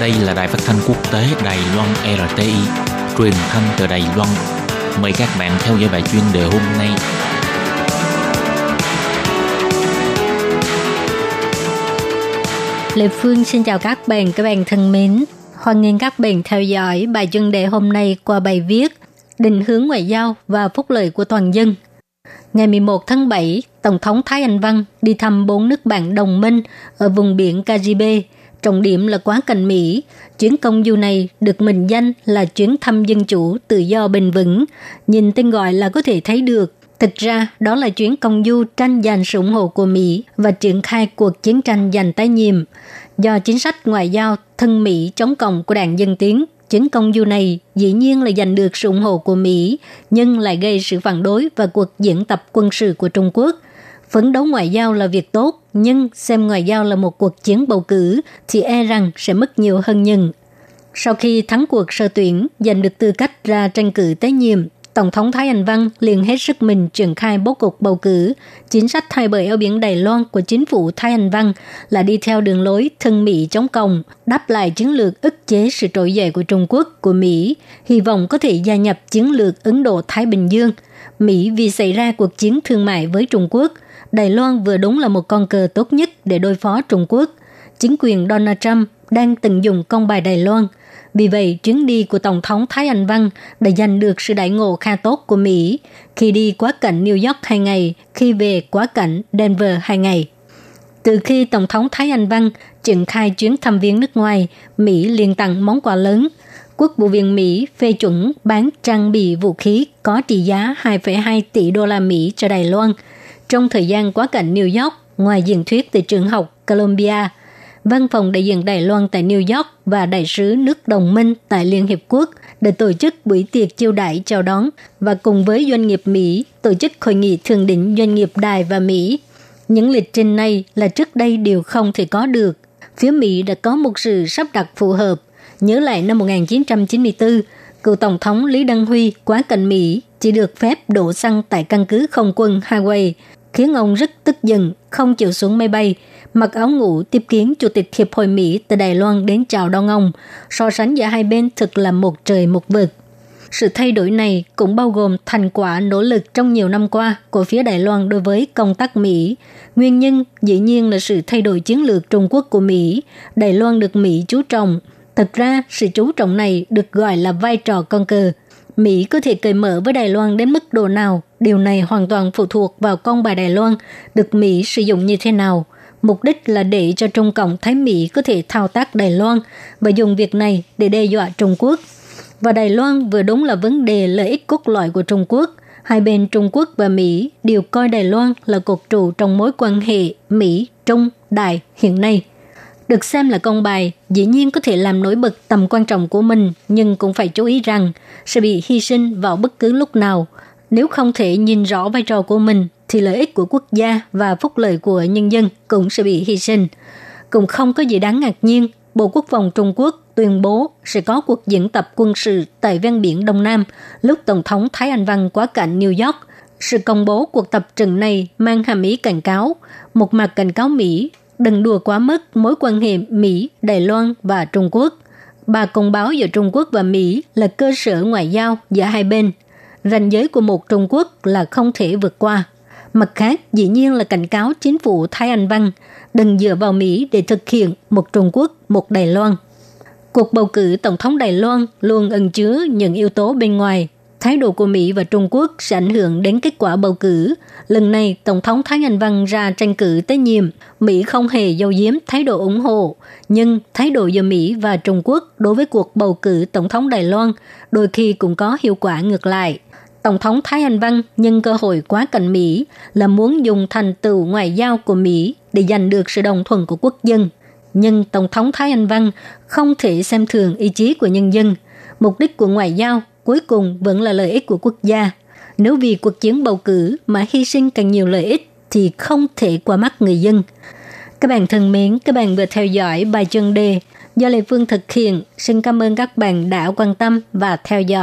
Đây là đài phát thanh quốc tế Đài Loan RTI, truyền thanh từ Đài Loan. Mời các bạn theo dõi bài chuyên đề hôm nay. Lê Phương xin chào các bạn, các bạn thân mến. Hoan nghênh các bạn theo dõi bài chuyên đề hôm nay qua bài viết Định hướng ngoại giao và phúc lợi của toàn dân. Ngày 11 tháng 7, Tổng thống Thái Anh Văn đi thăm bốn nước bạn đồng minh ở vùng biển Caribe, trọng điểm là quá cảnh Mỹ. Chuyến công du này được mệnh danh là chuyến thăm dân chủ tự do bền vững. Nhìn tên gọi là có thể thấy được Thực ra, đó là chuyến công du tranh giành sự ủng hộ của Mỹ và triển khai cuộc chiến tranh giành tái nhiệm. Do chính sách ngoại giao thân Mỹ chống cộng của đảng Dân Tiến, chuyến công du này dĩ nhiên là giành được sự ủng hộ của Mỹ, nhưng lại gây sự phản đối và cuộc diễn tập quân sự của Trung Quốc. Phấn đấu ngoại giao là việc tốt, nhưng xem ngoại giao là một cuộc chiến bầu cử thì e rằng sẽ mất nhiều hơn nhân. Sau khi thắng cuộc sơ tuyển, giành được tư cách ra tranh cử tái nhiệm, Tổng thống Thái Anh Văn liền hết sức mình triển khai bố cục bầu cử. Chính sách thay bởi ở biển Đài Loan của chính phủ Thái Anh Văn là đi theo đường lối thân Mỹ chống cộng, đáp lại chiến lược ức chế sự trỗi dậy của Trung Quốc, của Mỹ, hy vọng có thể gia nhập chiến lược Ấn Độ-Thái Bình Dương. Mỹ vì xảy ra cuộc chiến thương mại với Trung Quốc, Đài Loan vừa đúng là một con cờ tốt nhất để đối phó Trung Quốc. Chính quyền Donald Trump đang tận dụng công bài Đài Loan – vì vậy, chuyến đi của Tổng thống Thái Anh Văn đã giành được sự đại ngộ khá tốt của Mỹ khi đi quá cảnh New York hai ngày, khi về quá cảnh Denver hai ngày. Từ khi Tổng thống Thái Anh Văn triển khai chuyến thăm viếng nước ngoài, Mỹ liền tặng món quà lớn. Quốc vụ viện Mỹ phê chuẩn bán trang bị vũ khí có trị giá 2,2 tỷ đô la Mỹ cho Đài Loan. Trong thời gian quá cảnh New York, ngoài diễn thuyết từ trường học Columbia – văn phòng đại diện Đài Loan tại New York và đại sứ nước đồng minh tại Liên Hiệp Quốc để tổ chức buổi tiệc chiêu đãi chào đón và cùng với doanh nghiệp Mỹ tổ chức hội nghị thượng đỉnh doanh nghiệp Đài và Mỹ. Những lịch trình này là trước đây đều không thể có được. Phía Mỹ đã có một sự sắp đặt phù hợp. Nhớ lại năm 1994, cựu Tổng thống Lý Đăng Huy quá cảnh Mỹ chỉ được phép đổ xăng tại căn cứ không quân Hawaii, khiến ông rất tức giận, không chịu xuống máy bay – mặc áo ngủ tiếp kiến Chủ tịch Hiệp hội Mỹ từ Đài Loan đến chào đón ông. So sánh giữa hai bên thực là một trời một vực. Sự thay đổi này cũng bao gồm thành quả nỗ lực trong nhiều năm qua của phía Đài Loan đối với công tác Mỹ. Nguyên nhân dĩ nhiên là sự thay đổi chiến lược Trung Quốc của Mỹ. Đài Loan được Mỹ chú trọng. Thật ra, sự chú trọng này được gọi là vai trò con cờ. Mỹ có thể cởi mở với Đài Loan đến mức độ nào, điều này hoàn toàn phụ thuộc vào con bài Đài Loan được Mỹ sử dụng như thế nào – Mục đích là để cho Trung Cộng Thái Mỹ có thể thao tác Đài Loan và dùng việc này để đe dọa Trung Quốc. Và Đài Loan vừa đúng là vấn đề lợi ích cốt lõi của Trung Quốc. Hai bên Trung Quốc và Mỹ đều coi Đài Loan là cột trụ trong mối quan hệ Mỹ-Trung Đài hiện nay. Được xem là công bài, dĩ nhiên có thể làm nổi bật tầm quan trọng của mình, nhưng cũng phải chú ý rằng sẽ bị hy sinh vào bất cứ lúc nào. Nếu không thể nhìn rõ vai trò của mình thì lợi ích của quốc gia và phúc lợi của nhân dân cũng sẽ bị hy sinh. Cũng không có gì đáng ngạc nhiên, Bộ Quốc phòng Trung Quốc tuyên bố sẽ có cuộc diễn tập quân sự tại ven biển Đông Nam lúc Tổng thống Thái Anh Văn quá cảnh New York. Sự công bố cuộc tập trận này mang hàm ý cảnh cáo, một mặt cảnh cáo Mỹ đừng đùa quá mức mối quan hệ Mỹ, Đài Loan và Trung Quốc. Bà công báo giữa Trung Quốc và Mỹ là cơ sở ngoại giao giữa hai bên. Ranh giới của một Trung Quốc là không thể vượt qua. Mặt khác, dĩ nhiên là cảnh cáo chính phủ Thái Anh Văn đừng dựa vào Mỹ để thực hiện một Trung Quốc, một Đài Loan. Cuộc bầu cử Tổng thống Đài Loan luôn ẩn chứa những yếu tố bên ngoài. Thái độ của Mỹ và Trung Quốc sẽ ảnh hưởng đến kết quả bầu cử. Lần này, Tổng thống Thái Anh Văn ra tranh cử tới nhiệm. Mỹ không hề dâu diếm thái độ ủng hộ. Nhưng thái độ giữa Mỹ và Trung Quốc đối với cuộc bầu cử Tổng thống Đài Loan đôi khi cũng có hiệu quả ngược lại – Tổng thống Thái Anh Văn nhân cơ hội quá cận Mỹ là muốn dùng thành tựu ngoại giao của Mỹ để giành được sự đồng thuận của quốc dân. Nhưng Tổng thống Thái Anh Văn không thể xem thường ý chí của nhân dân. Mục đích của ngoại giao cuối cùng vẫn là lợi ích của quốc gia. Nếu vì cuộc chiến bầu cử mà hy sinh càng nhiều lợi ích thì không thể qua mắt người dân. Các bạn thân mến, các bạn vừa theo dõi bài chân đề do Lê Phương thực hiện. Xin cảm ơn các bạn đã quan tâm và theo dõi.